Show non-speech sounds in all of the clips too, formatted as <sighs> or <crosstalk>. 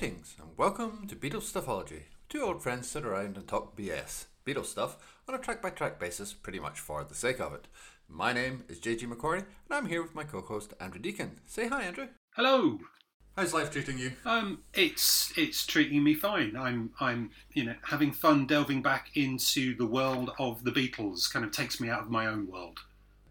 Greetings and welcome to Beatles Stuffology. Two old friends sit around and talk BS, Beatles stuff, on a track by track basis, pretty much for the sake of it. My name is JG McCory, and I'm here with my co host Andrew Deacon. Say hi, Andrew. Hello. How's life treating you? Um, it's it's treating me fine. I'm I'm you know having fun delving back into the world of the Beatles. Kind of takes me out of my own world.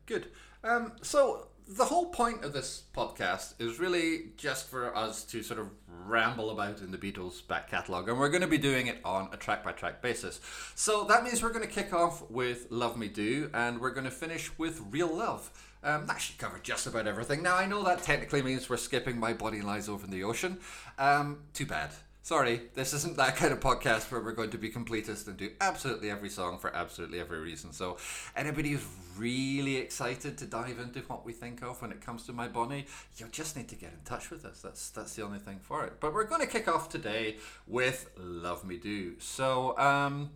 Good. Um, so the whole point of this podcast is really just for us to sort of ramble about in the Beatles back catalogue, and we're going to be doing it on a track by track basis. So that means we're going to kick off with Love Me Do, and we're going to finish with Real Love. Um, that should cover just about everything. Now, I know that technically means we're skipping My Body Lies Over in the Ocean. Um, too bad. Sorry, this isn't that kind of podcast where we're going to be completist and do absolutely every song for absolutely every reason. So, anybody who's really excited to dive into what we think of when it comes to My Bonnie, you'll just need to get in touch with us. That's that's the only thing for it. But we're going to kick off today with Love Me Do. So, um,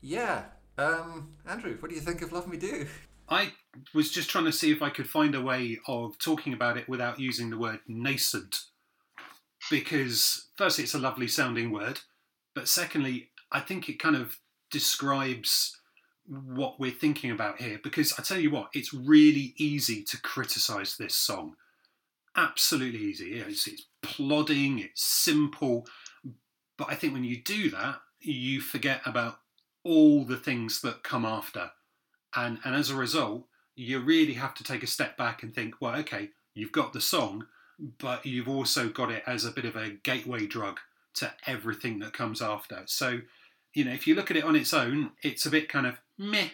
yeah, um, Andrew, what do you think of Love Me Do? I was just trying to see if I could find a way of talking about it without using the word nascent because firstly, it's a lovely sounding word, but secondly, I think it kind of describes what we're thinking about here. Because I tell you what, it's really easy to criticize this song. Absolutely easy. It's, it's plodding, it's simple, but I think when you do that, you forget about all the things that come after. And, and as a result, you really have to take a step back and think, well, okay, you've got the song, but you've also got it as a bit of a gateway drug to everything that comes after. So, you know, if you look at it on its own, it's a bit kind of meh.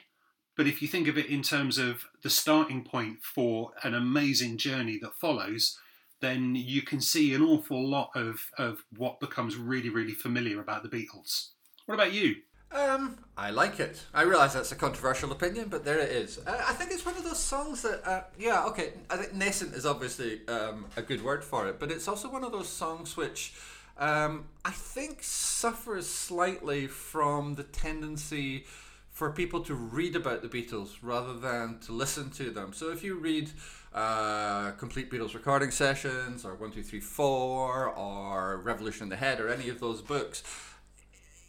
But if you think of it in terms of the starting point for an amazing journey that follows, then you can see an awful lot of, of what becomes really, really familiar about the Beatles. What about you? Um, I like it. I realize that's a controversial opinion, but there it is. I, I think it's one of those songs that, uh, yeah, okay. I think nascent is obviously um, a good word for it, but it's also one of those songs which um, I think suffers slightly from the tendency for people to read about the Beatles rather than to listen to them. So if you read uh, complete Beatles recording sessions or One Two Three Four or Revolution in the Head or any of those books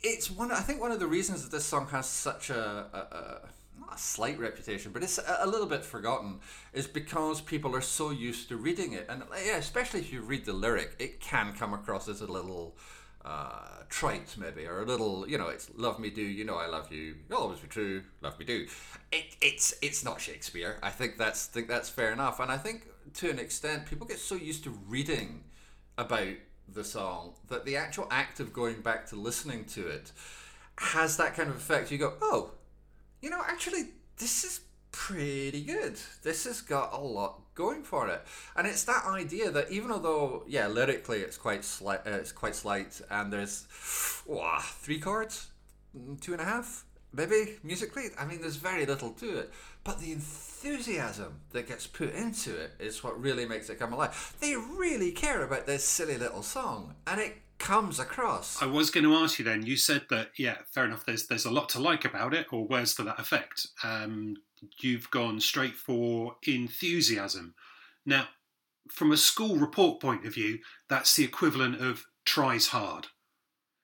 it's one. I think one of the reasons that this song has such a, a, a not a slight reputation, but it's a, little bit forgotten, is because people are so used to reading it, and yeah, especially if you read the lyric, it can come across as a little uh, trite, maybe, or a little, you know, it's "love me do," you know, I love you, you'll always be true, love me do. It, it's it's not Shakespeare. I think that's think that's fair enough, and I think to an extent, people get so used to reading about the song that the actual act of going back to listening to it has that kind of effect. You go, oh, you know, actually, this is pretty good. This has got a lot going for it, and it's that idea that even although, yeah, lyrically it's quite slight, uh, it's quite slight, and there's, three chords, mm, two and a half, maybe musically. I mean, there's very little to it, but the enthusiasm that gets put into it is what really makes it come alive. They really care about this silly little song, and it comes across. I was going to ask you then. You said that, yeah, fair enough. There's there's a lot to like about it, or words to that effect. Um, you've gone straight for enthusiasm. Now, from a school report point of view, that's the equivalent of tries hard.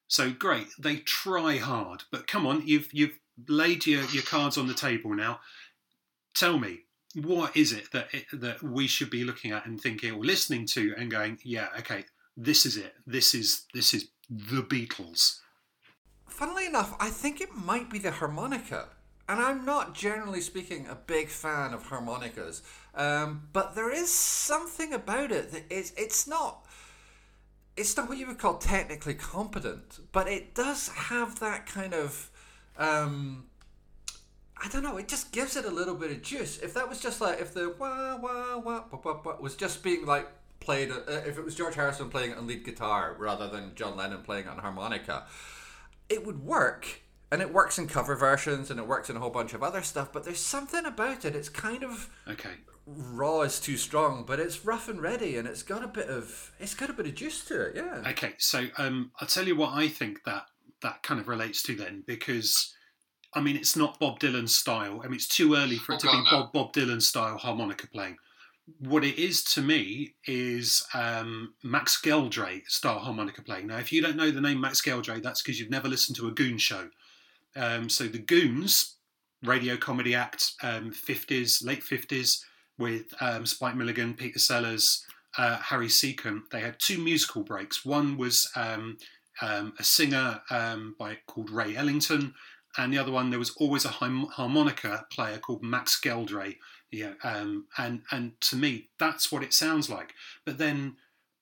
So great, they try hard, but come on, you've you've laid your, your cards on the table now. Tell me, what is it that it, that we should be looking at and thinking or listening to and going, yeah, okay, this is it. This is this is the Beatles. Funnily enough, I think it might be the harmonica. And I'm not generally speaking a big fan of harmonicas, um, but there is something about it that it's it's not it's not what you would call technically competent, but it does have that kind of um, I don't know. It just gives it a little bit of juice. If that was just like if the wah wah wah, wah, wah, wah was just being like played, uh, if it was George Harrison playing on lead guitar rather than John Lennon playing on harmonica, it would work. And it works in cover versions and it works in a whole bunch of other stuff. But there's something about it. It's kind of okay raw is too strong, but it's rough and ready, and it's got a bit of it's got a bit of juice to it. Yeah. Okay, so um, I'll tell you what I think that that kind of relates to then, because I mean it's not Bob Dylan style. I mean it's too early for it to be Bob Bob Dylan style harmonica playing, what it is to me is um, Max Geldray style harmonica playing. Now, if you don't know the name Max Geldray, that's because you've never listened to a Goon show. Um, so the Goons, radio comedy act, um, 50s, late 50s, with um, Spike Milligan, Peter Sellers, uh, Harry Secombe, they had two musical breaks. One was um, um, a singer by called Ray Ellington, and the other one there was always a harmonica player called Max Geldray yeah, um, and and to me, that's what it sounds like. But then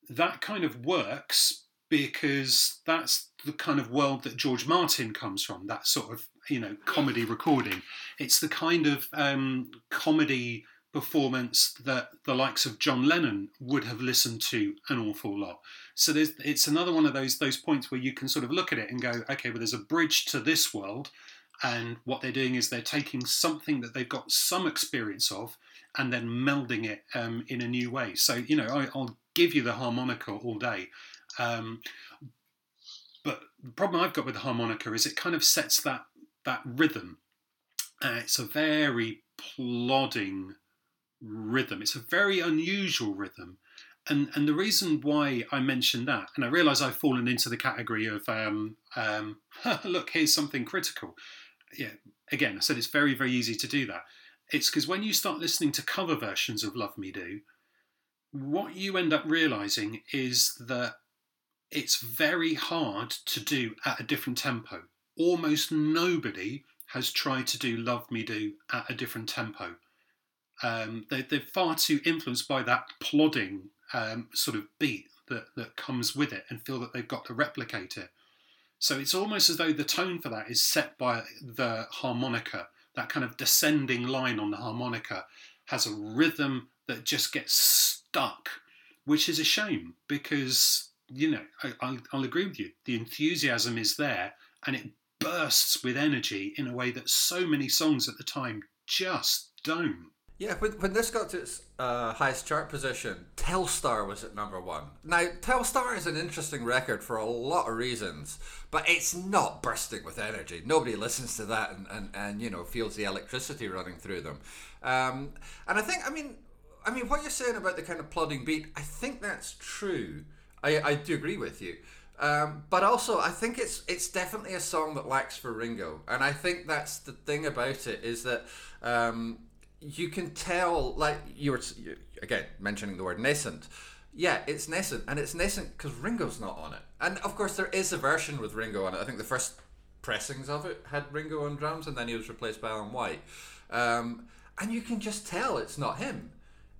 that kind of works because that's the kind of world that George Martin comes from. That sort of you know comedy recording. It's the kind of um, comedy performance that the likes of John Lennon would have listened to an awful lot. So there's, it's another one of those those points where you can sort of look at it and go, okay, well, there's a bridge to this world, and what they're doing is they're taking something that they've got some experience of and then melding it um, in a new way. So, you know, I, will give you the harmonica all day. Um, but the problem I've got with the harmonica is it kind of sets that, that rhythm. Uh, it's a very plodding rhythm. It's a very unusual rhythm. And, and the reason why I mentioned that, and I realise I've fallen into the category of, um, um, <laughs> look, here's something critical yeah, again, I said it's very, very easy to do that. It's because when you start listening to cover versions of Love Me Do, what you end up realizing is that it's very hard to do at a different tempo. Almost nobody has tried to do Love Me Do at a different tempo. Um, they, are far too influenced by that plodding um, sort of beat that, that comes with it and feel that they've got to replicate it. So it's almost as though the tone for that is set by the harmonica. That kind of descending line on the harmonica has a rhythm that just gets stuck, which is a shame because, you know, I, will agree with you. The enthusiasm is there and it bursts with energy in a way that so many songs at the time just don't. Yeah, when, when this got to its uh, highest chart position, Telstar was at number one. Now, Telstar is an interesting record for a lot of reasons, but it's not bursting with energy. Nobody listens to that and, and, and you know feels the electricity running through them. Um, and I think, I mean, I mean, what you're saying about the kind of plodding beat, I think that's true. I, I do agree with you. Um, but also, I think it's it's definitely a song that lacks for Ringo, and I think that's the thing about it is that um, you can tell, like you were again mentioning the word nascent. Yeah, it's nascent, and it's nascent because Ringo's not on it. And of course, there is a version with Ringo on it. I think the first pressings of it had Ringo on drums, and then he was replaced by Alan White. Um, and you can just tell it's not him.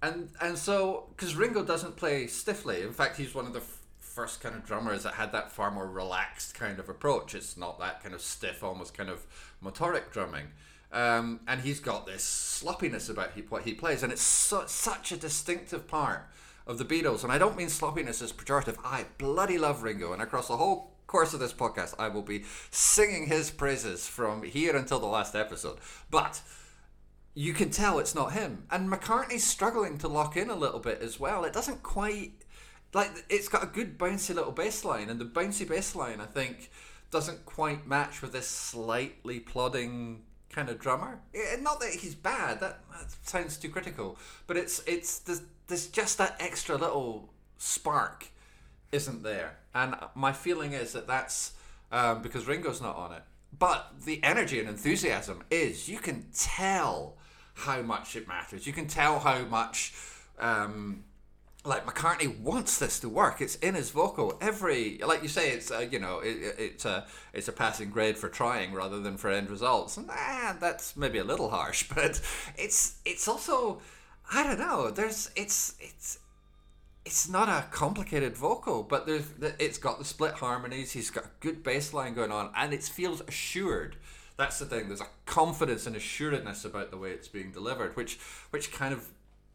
And and so because Ringo doesn't play stiffly. In fact, he's one of the f- first kind of drummers that had that far more relaxed kind of approach. It's not that kind of stiff, almost kind of motoric drumming. Um, and he's got this sloppiness about he, what he plays, and it's su- such a distinctive part of the Beatles. And I don't mean sloppiness as pejorative. I bloody love Ringo, and across the whole course of this podcast, I will be singing his praises from here until the last episode. But you can tell it's not him, and McCartney's struggling to lock in a little bit as well. It doesn't quite like it's got a good bouncy little bass line, and the bouncy bass line I think doesn't quite match with this slightly plodding kind of drummer. not that he's bad. That, that, sounds too critical. But it's it's there's, there's just that extra little spark isn't there. And my feeling is that that's um, because Ringo's not on it. But the energy and enthusiasm is. You can tell how much it matters. You can tell how much. Um, like McCartney wants this to work. It's in his vocal. Every like you say, it's uh, you know it, it's a it's a passing grade for trying rather than for end results. And ah, that's maybe a little harsh, <laughs> but it's it's also I don't know. There's it's it's it's not a complicated vocal, but there's it's got the split harmonies. He's got a good bass line going on, and it feels assured. That's the thing. There's a confidence and assuredness about the way it's being delivered, which which kind of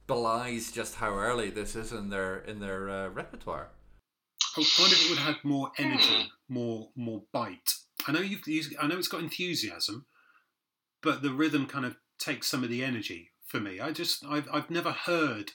belies just how early this is in their in their uh, repertoire. I wonder if it would have more energy, more more bite. I know you've I know it's got enthusiasm, but the rhythm kind of takes some of the energy for me. I just I've I've never heard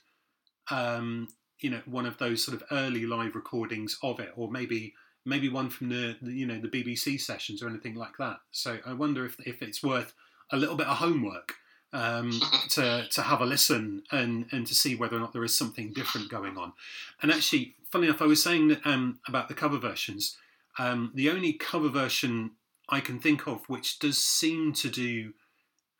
um, you know one of those sort of early live recordings of it, or maybe maybe one from the, the you know the BBC sessions or anything like that. So I wonder if if it's worth a little bit of homework um, <laughs> to to have a listen and and to see whether or not there is something different going on. And actually, funny enough, I was saying that, um, about the cover versions. Um, the only cover version I can think of which does seem to do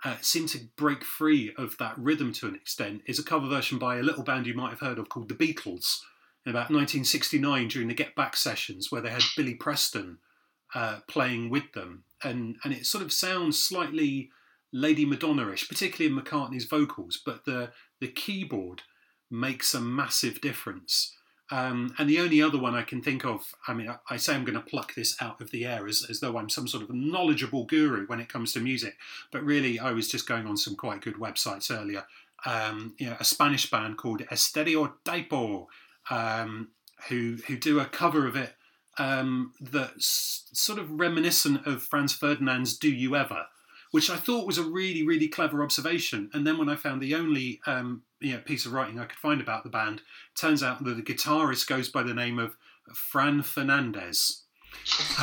uh, seem to break free of that rhythm to an extent is a cover version by a little band you might have heard of called the Beatles in about 1969 during the Get Back sessions where they had Billy Preston uh, playing with them, and and it sort of sounds slightly Lady Madonna-ish, particularly in McCartney's vocals, but the the keyboard makes a massive difference. Um, and the only other one I can think of, I mean, I, I say I'm going to pluck this out of the air as, as though I'm some sort of knowledgeable guru when it comes to music, but really I was just going on some quite good websites earlier. Um, you know, a Spanish band called Estéreo Typo, um, who who do a cover of it um, that's sort of reminiscent of Franz Ferdinand's "Do You Ever," which I thought was a really really clever observation. And then when I found the only um, you know, piece of writing I could find about the band, turns out that the guitarist goes by the name of Fran Fernandez.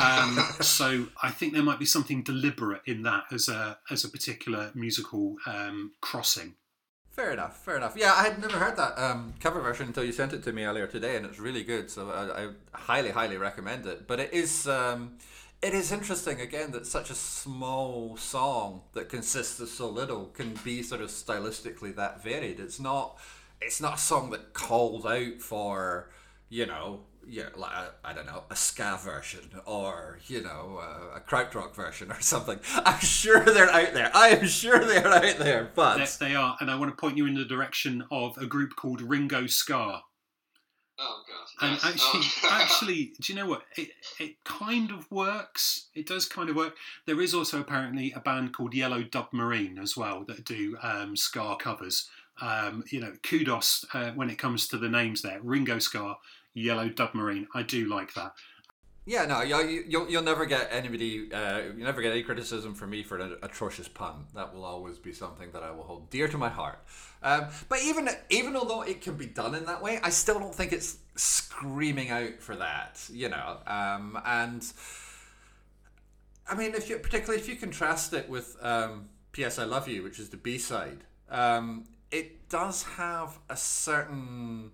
Um, <laughs> so I think there might be something deliberate in that as a as a particular musical um, crossing. Fair enough, fair enough. Yeah, I had never heard that um, cover version until you sent it to me earlier today, and it's really good. So I, I highly, highly recommend it. But it is, um, it is interesting again that such a small song that consists of so little can be sort of stylistically that varied. It's not, it's not a song that calls out for, you know, yeah, like I don't know, a ska version or you know uh, a krautrock version or <laughs> something. I'm sure they're out there. I am sure they're out there, but yes, they are. And I want to point you in the direction of a group called Ringo Ska. Oh god! And yes. actually, oh. <laughs> actually, do you know what? It it kind of works. It does kind of work. There is also apparently a band called Yellow Dub Marine as well that do um, ska covers. Um, you know, kudos uh, when it comes to the names there. Ringo Ska Yellow Dubmarine. I do like that. Yeah, no, you, you'll you'll never get anybody, uh, you never get any criticism from me for an atrocious pun. That will always be something that I will hold dear to my heart. Um, but even even although it can be done in that way, I still don't think it's screaming out for that. You know, um, and I mean, if you particularly if you contrast it with um, "P.S. I Love You," which is the B side, um, it does have a certain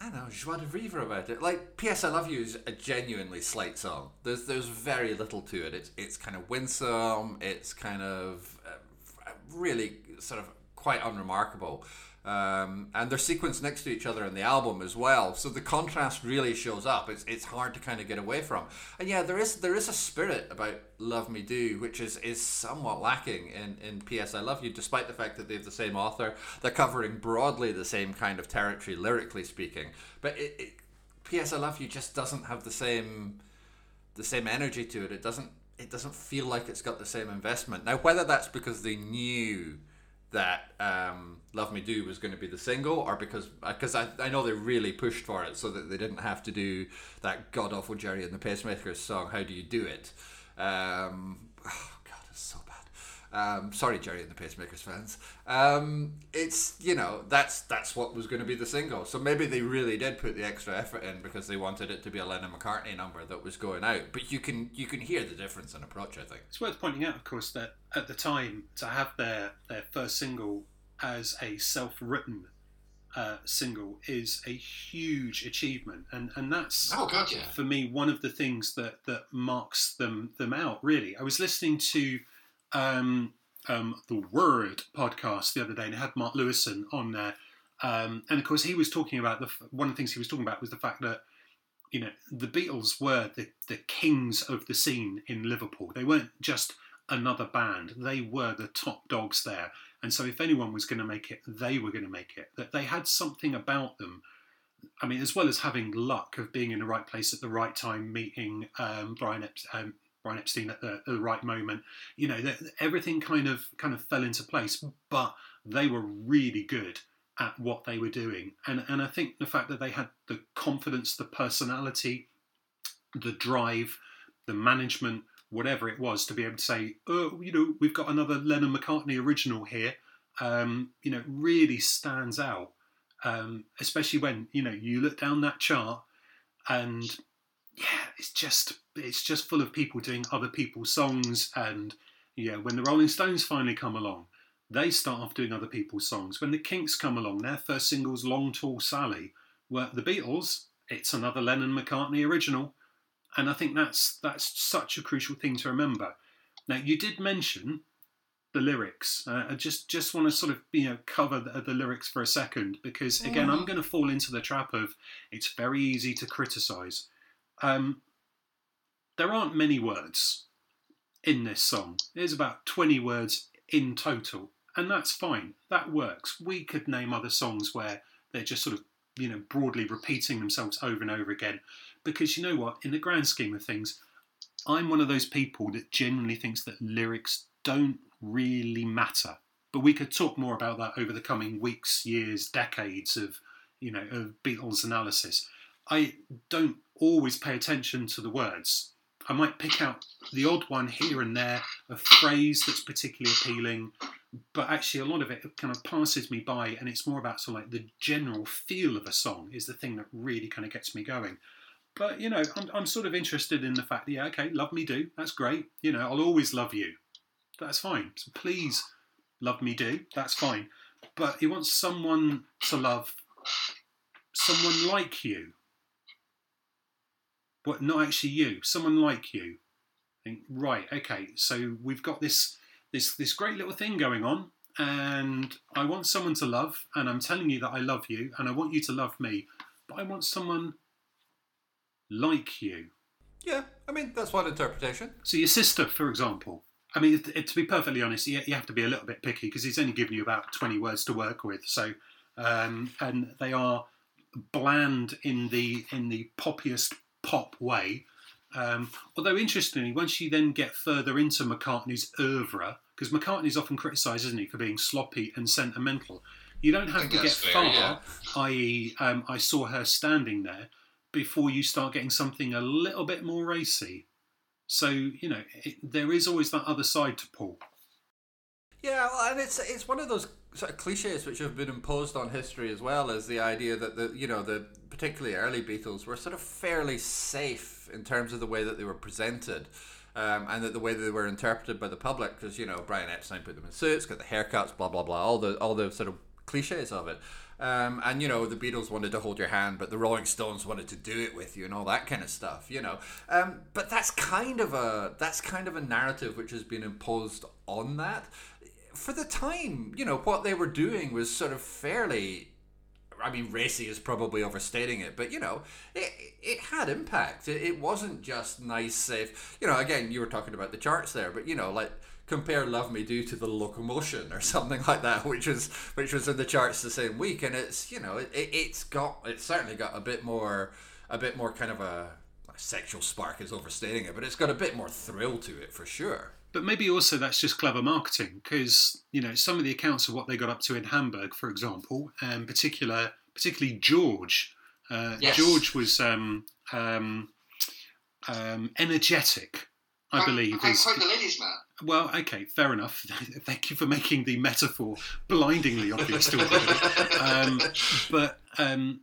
I don't know, joie de vivre about it. Like "P.S. I Love You" is a genuinely slight song. There's there's very little to it. It's it's kind of winsome. It's kind of uh, really sort of quite unremarkable. Um, and they're sequenced next to each other in the album as well, so the contrast really shows up. It's, it's hard to kind of get away from. And yeah, there is there is a spirit about "Love Me Do," which is, is somewhat lacking in, in "P.S. I Love You," despite the fact that they have the same author. They're covering broadly the same kind of territory, lyrically speaking. But it, it, "P.S. I Love You" just doesn't have the same the same energy to it. It doesn't it doesn't feel like it's got the same investment. Now, whether that's because they knew that um, "Love Me Do" was going to be the single, or because because I, I know they really pushed for it so that they didn't have to do that god awful Gerry and the Pacemakers song. How do you do it? Um, <sighs> oh God, it's so bad. Um, sorry, Gerry and the Pacemakers fans. Um, it's you know that's that's what was going to be the single. So maybe they really did put the extra effort in because they wanted it to be a Lennon McCartney number that was going out. But you can you can hear the difference in approach. I think it's worth pointing out, of course, that at the time to have their their first single as a self-written uh, single is a huge achievement, and and that's oh god, yeah. for me one of the things that that marks them them out. Really, I was listening to um, um, the Word podcast the other day, and had Mark Lewisohn on there, um, and of course he was talking about the one of the things he was talking about was the fact that you know the Beatles were the the kings of the scene in Liverpool. They weren't just another band; they were the top dogs there. And so, if anyone was going to make it, they were going to make it. That they had something about them. I mean, as well as having luck of being in the right place at the right time, meeting um, Brian, Ep- um, Brian Epstein at the, at the, right moment. You know, that everything kind of kind of fell into place. But they were really good at what they were doing, and and I think the fact that they had the confidence, the personality, the drive, the management whatever it was to be able to say, oh, you know, we've got another Lennon McCartney original here, um, you know, really stands out. Um, especially when you know you look down that chart, and yeah, it's just it's just full of people doing other people's songs, and yeah, when the Rolling Stones finally come along, they start off doing other people's songs. When the Kinks come along, their first single's Long Tall Sally. Were the Beatles, it's another Lennon McCartney original. And I think that's that's such a crucial thing to remember. Now you did mention the lyrics. Uh, I just just want to sort of you know cover the, the lyrics for a second because again I'm going to fall into the trap of it's very easy to criticise. Um, there aren't many words in this song. There's about 20 words in total and that's fine. That works. We could name other songs where they're just sort of, you know, broadly repeating themselves over and over again. Because you know what? In the grand scheme of things, I'm one of those people that genuinely thinks that lyrics don't really matter. But we could talk more about that over the coming weeks, years, decades of, you know, of Beatles analysis. I don't always pay attention to the words. I might pick out the odd one here and there, a phrase that's particularly appealing, but actually a lot of it kind of passes me by and it's more about sort of like the general feel of a song is the thing that really kind of gets me going. But you know I'm, I'm sort of interested in the fact that yeah okay love me do that's great you know i'll always love you that's fine. So please love me do that's fine. But he wants someone to love someone like you but not actually you someone like you. Think right okay so we've got this this this great little thing going on and I want someone to love and I'm telling you that I love you and I want you to love me but I want someone like you. Yeah I mean that's one interpretation. So your sister for example I mean it, it, to be perfectly honest you, you have to be a little bit picky because he's only given you about 20 words to work with so um, and they are bland in the in the poppiest pop way um, although interestingly, once you then get further into McCartney's oeuvre, because McCartney's often criticised, isn't he, for being sloppy and sentimental. You don't have to get fair, far, yeah. i.e., um, I saw her standing there, before you start getting something a little bit more racy. So you know, it, there is always that other side to Paul. Yeah, well, and it's it's one of those sort of cliches which have been imposed on history as well as the idea that the you know the particularly early Beatles were sort of fairly safe in terms of the way that they were presented. Um, and that the way they were interpreted by the public, because you know Brian Epstein put them in suits, got the haircuts, blah blah blah, all the all the sort of cliches of it. Um, and you know the Beatles wanted to hold your hand, but the Rolling Stones wanted to do it with you, and all that kind of stuff. You know, um, but that's kind of a that's kind of a narrative which has been imposed on that for the time, you know, what they were doing was sort of fairly. I mean, racy is probably overstating it, but you know, it, it had impact. It, it wasn't just nice, safe. You know, again, you were talking about the charts there, but you know, like compare "Love Me Do" to the Locomotion or <laughs> something like that, which was which was in the charts the same week, and it's you know, it, it's got it's certainly got a bit more a bit more kind of a sexual spark is overstating it, but it's got a bit more thrill to it for sure. But maybe also that's just clever marketing because you know some of the accounts of what they got up to in Hamburg, for example, and particular, particularly George. Uh, yes. George was um, um, um, energetic, I believe. I'm quite the ladies' man. Well, okay, fair enough. <laughs> Thank you for making the metaphor blindingly obvious to everybody. um, but um,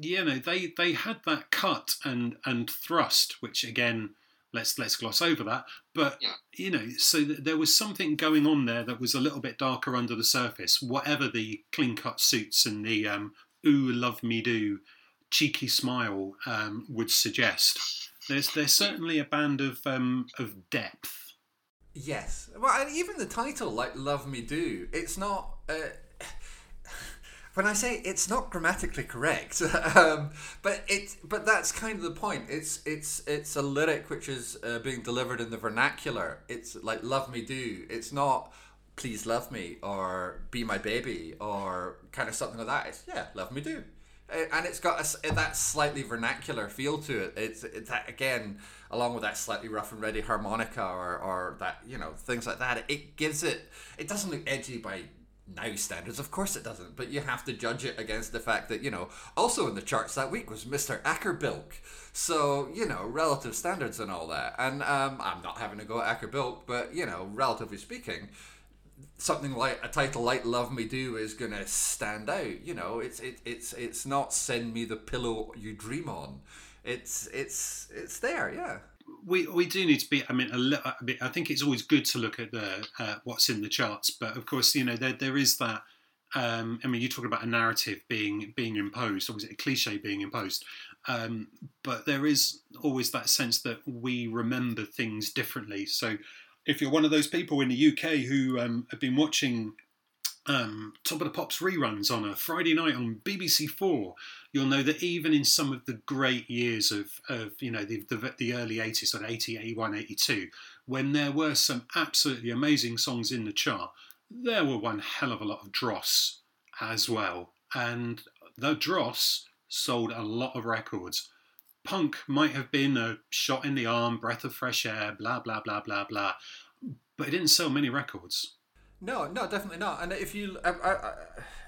you know, they they had that cut and and thrust, which again let's let's gloss over that. But yeah. you know, so th- there was something going on there that was a little bit darker under the surface. Whatever the clean cut suits and the um, ooh love me do cheeky smile um, would suggest, there's there's certainly a band of um, of depth. Yes, well, and even the title, like "Love Me Do," it's not. Uh, when I say it's not grammatically correct, <laughs> um, but it but that's kind of the point. It's it's it's a lyric which is uh, being delivered in the vernacular. It's like "love me do." It's not "please love me" or "be my baby" or kind of something like that. It's yeah, "love me do," and it's got a, that slightly vernacular feel to it. It's it's that again along with that slightly rough and ready harmonica or or that you know things like that. It gives it. It doesn't look edgy by now standards. Of course it doesn't, but you have to judge it against the fact that, you know, also in the charts that week was Mr. Acker Bilk. So, you know, relative standards and all that. And um, I'm not having to go at Acker Bilk, but, you know, relatively speaking, something like a title like Love Me Do is going to stand out. You know, it's it, it's it's not Send Me the Pillow You Dream On. It's it's it's there, yeah we we do need to be. I mean, a little. Mean, I think it's always good to look at the uh, what's in the charts, but of course, you know, there there is that. Um, I mean, you talk about a narrative being being imposed, or was it a cliche being imposed? Um, but there is always that sense that we remember things differently. So, if you're one of those people in the UK who um, have been watching um, Top of the Pops reruns on a Friday night on BBC Four, you'll know that even in some of the great years of, of you know, the, the, the early 80s, sort of 80, 81, 82, when there were some absolutely amazing songs in the chart, there were one hell of a lot of dross as well. And the dross sold a lot of records. Punk might have been a shot in the arm, breath of fresh air, blah, blah, blah, blah, blah, but it didn't sell many records. No, no, definitely not. And if you I, I,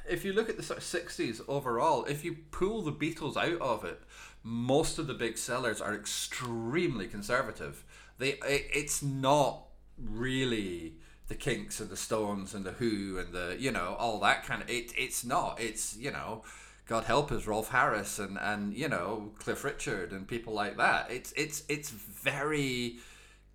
if you look at the sort of sixties overall, if you pull the Beatles out of it, most of the big sellers are extremely conservative. They it, it's not really the Kinks and the Stones and the Who and the you know all that kind of it. It's not. It's you know. God help us, Rolf Harris and, and you know Cliff Richard and people like that. It's it's it's very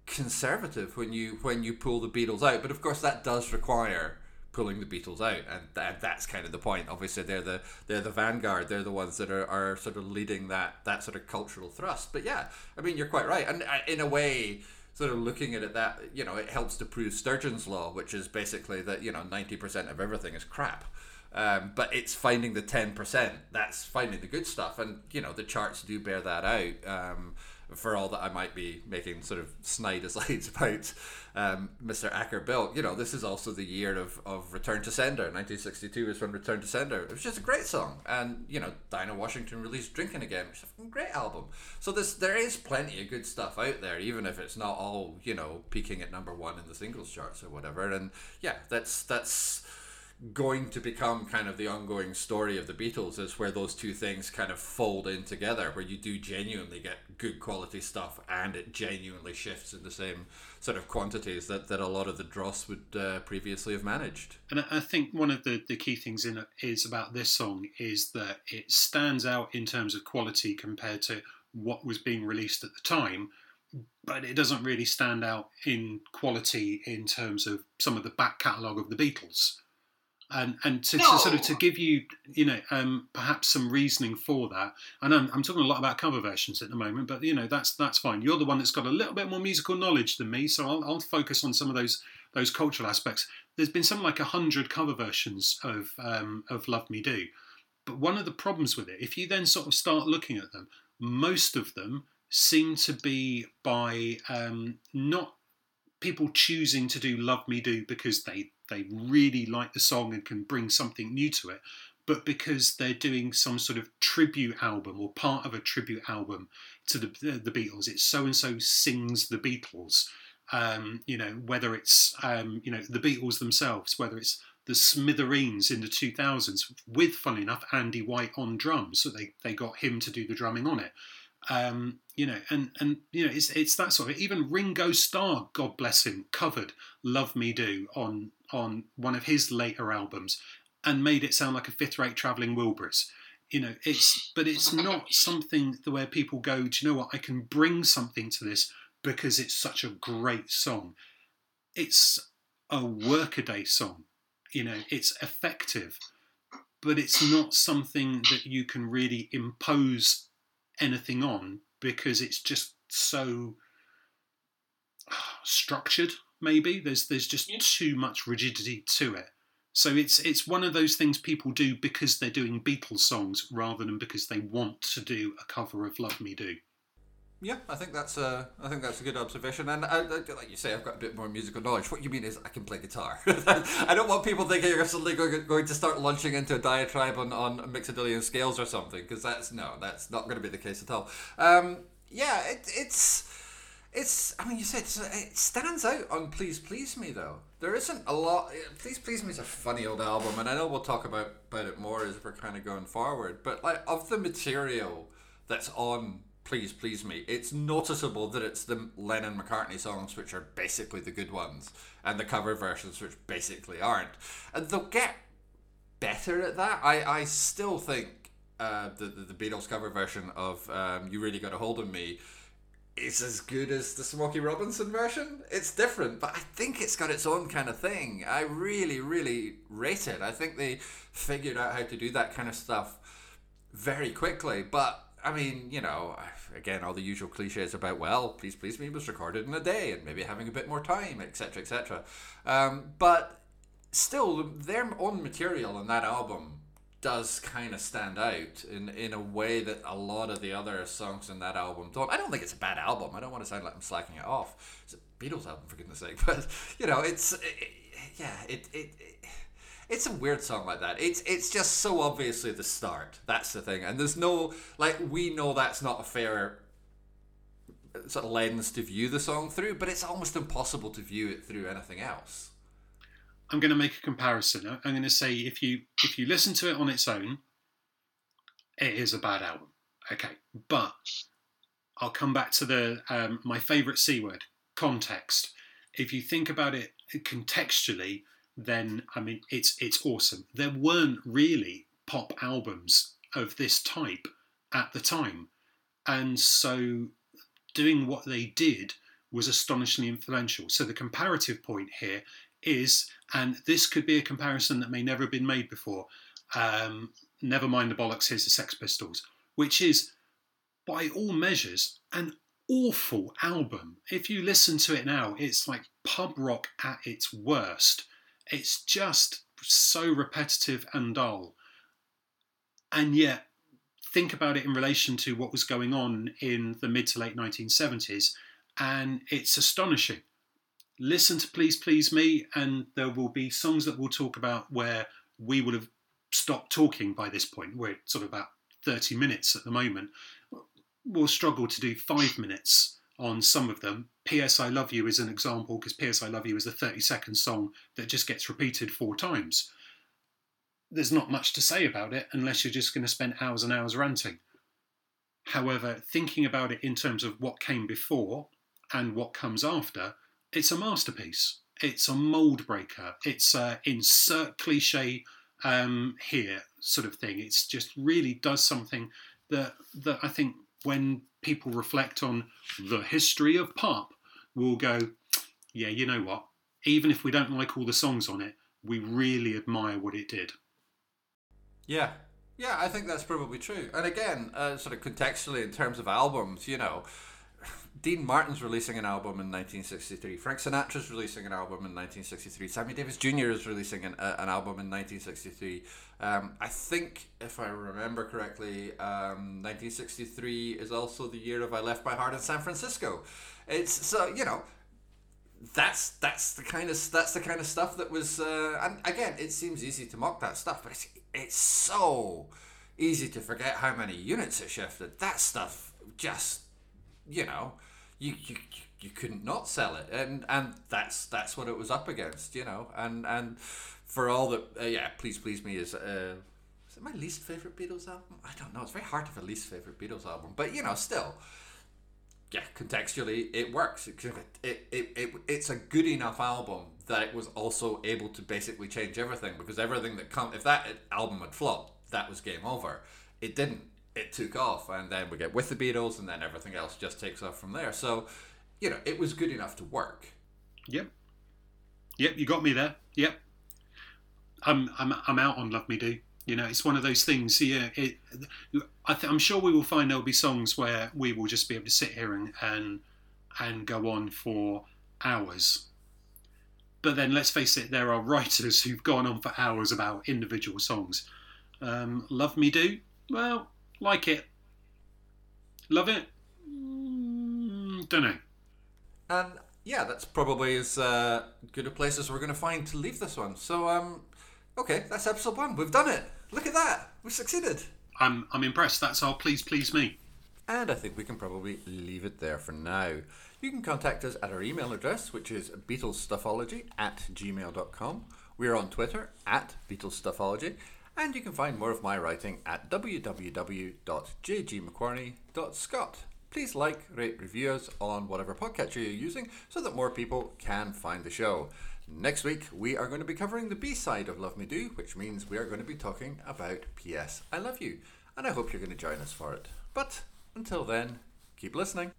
conservative when you when you pull the Beatles out. But of course, that does require pulling the Beatles out, and that, that's kind of the point. Obviously, they're the they're the vanguard. They're the ones that are, are sort of leading that that sort of cultural thrust. But yeah, I mean, you're quite right, and uh, in a way. Sort of looking at it, that you know, it helps to prove Sturgeon's law, which is basically that you know ninety percent of everything is crap. Um, but it's finding the 10% that's finding the good stuff and you know the charts do bear that out um, for all that I might be making sort of snide asides <laughs> about um, Mr. Acker Bilk, you know, this is also the year of, of Return to Sender. 1962 is when Return to Sender. It was just a great song. And, you know, Dinah Washington released Drinking Again, which is a great album. So this, there is plenty of good stuff out there, even if it's not all, you know, peaking at number one in the singles charts or whatever. And yeah, that's, that's, going to become kind of the ongoing story of the Beatles is where those two things kind of fold in together, where you do genuinely get good quality stuff and it genuinely shifts in the same sort of quantities that, that a lot of the dross would uh, previously have managed. And I think one of the, the key things in it is about this song is that it stands out in terms of quality compared to what was being released at the time. But it doesn't really stand out in quality in terms of some of the back catalogue of the Beatles and and to, no. to, sort of to give you you know um, perhaps some reasoning for that. And I'm, I'm talking a lot about cover versions at the moment but you know that's that's fine. You're the one that's got a little bit more musical knowledge than me so I'll, I'll focus on some of those those cultural aspects. There's been something like a hundred cover versions of um, of Love Me Do. But one of the problems with it if you then sort of start looking at them most of them seem to be by um, not people choosing to do Love Me Do because they they really like the song and can bring something new to it, but because they're doing some sort of tribute album or part of a tribute album to the the Beatles. It's so and so sings the Beatles. Um, you know, whether it's um, you know the Beatles themselves, whether it's the Smithereens in the 2000s with, funny enough, Andy White on drums. So they, they got him to do the drumming on it. Um, you know, and and you know, it's it's that sort of. Even Ringo Starr, God bless him, covered "Love Me Do" on on one of his later albums, and made it sound like a fifth-rate travelling Wilburys. You know, it's but it's not something where people go, do you know what? I can bring something to this because it's such a great song. It's a workaday song. You know, it's effective, but it's not something that you can really impose anything on because it's just so ah, structured. Maybe there's there's just yeah. too much rigidity to it. So it's it's one of those things people do because they're doing Beatles songs rather than because they want to do a cover of Love Me Do. Yeah, I think that's a I think that's a good observation, and I, like you say, I've got a bit more musical knowledge. What you mean is I can play guitar. <laughs> I don't want people thinking you're suddenly going, going to start launching into a diatribe on on mixolydian scales or something, because that's no, that's not going to be the case at all. Um, yeah, it, it's it's. I mean, you said it stands out on "Please Please Me" though. There isn't a lot. "Please Please Me" is a funny old album, and I know we'll talk about about it more as we're kind of going forward. But like of the material that's on Please Please Me, it's noticeable that it's the Lennon McCartney songs which are basically the good ones and the cover versions which basically aren't. And they'll get better at that. I, I still think uh, the, the, the Beatles cover version of um, You Really Got a Hold of Me is as good as the Smokey Robinson version. It's different, but I think it's got its own kind of thing. I really, really rate it. I think they figured out how to do that kind of stuff very quickly. But I mean, you know, again, all the usual cliches about well, please, please me was recorded in a day and maybe having a bit more time, etc., etc. Um, but still, their own material on that album does kind of stand out in in a way that a lot of the other songs in that album don't. I don't think it's a bad album. I don't want to sound like I'm slacking it off. It's a Beatles album for goodness sake, <laughs> but you know, it's it, yeah, it, it, it it's a weird song like that. It's it's just so obviously the start. That's the thing, and there's no like we know that's not a fair uh, sort of lens to view the song through, but it's almost impossible to view it through anything else. I'm going to make a comparison. I'm going to say if you if you listen to it on its own, it is a bad album. Okay, but I'll come back to the um, my favourite c word context. If you think about it contextually, then I mean it's it's awesome. There weren't really pop albums of this type at the time, and so doing what they did was astonishingly influential. So the comparative point here is, and this could be a comparison that may never have been made before. Um, never mind the bollocks. Here's the Sex Pistols, which is by all measures an awful album. If you listen to it now, it's like pub rock at its worst. It's just so repetitive and dull. And yet, think about it in relation to what was going on in the mid to late 1970s, and it's astonishing listen to Please Please Me, and there will be songs that we'll talk about where we would have stopped talking by this point. We're sort of about 30 minutes at the moment. We'll struggle to do five minutes on some of them. P.S. I Love You is an example because P.S. I Love You is a 30 second song that just gets repeated four times. There's not much to say about it unless you're just going to spend hours and hours ranting. However, thinking about it in terms of what came before and what comes after, it's a masterpiece. It's a mold breaker. It's a insert cliche um, here sort of thing. It's just really does something that that I think when people reflect on the history of pop, will go, yeah, you know what? Even if we don't like all the songs on it, we really admire what it did. Yeah, yeah, I think that's probably true. And again, uh, sort of contextually in terms of albums, you know, Dean Martin's releasing an album in 1963. Frank Sinatra's releasing an album in 1963. Sammy Davis Jr. is releasing an, uh, an album in 1963. Um, I think, if I remember correctly, um, 1963 is also the year of I Left My Heart in San Francisco. It's so you know, that's that's the kind of that's the kind of stuff that was. Uh, and again, it seems easy to mock that stuff, but it's it's so easy to forget how many units it shifted. That stuff just you know you, you you couldn't not sell it, and and that's that's what it was up against, you know, and and for all that, uh, yeah, please please me is. Uh, is it my least favorite Beatles album? I don't know. It's very hard to have a least favorite Beatles album, but you know, still, yeah, contextually it works. It, it, it, it, it's a good enough album that it was also able to basically change everything because everything that come if that album had flopped, that was game over. It didn't it took off, and then we get with the Beatles, and then everything else just takes off from there. So, you know, it was good enough to work. Yep. Yep, you got me there. Yep. I'm I'm I'm out on Love Me Do. You know, it's one of those things. Yeah, it, I I'm sure we will find there'll be songs where we will just be able to sit here and and and go on for hours. But then, let's face it, there are writers <laughs> who've gone on for hours about individual songs. Um, Love Me Do. Well, like it. Love it. Mm, don't know. And yeah, that's probably as uh, good a place as we're going to find to leave this one. So, um, okay, that's episode one. We've done it. Look at that. We've succeeded. I'm I'm impressed. That's our please please me. And I think we can probably leave it there for now. You can contact us at our email address, which is BeatlesStuffology at gmail.com. We're on Twitter at BeatlesStuffology and you can find more of my writing at www.jgmcquarney.scot. Please like, rate, review us on whatever podcatcher you're using so that more people can find the show. Next week, we are going to be covering the B side of Love Me Do, which means we are going to be talking about P.S. I Love You. And I hope you're going to join us for it. But until then, keep listening.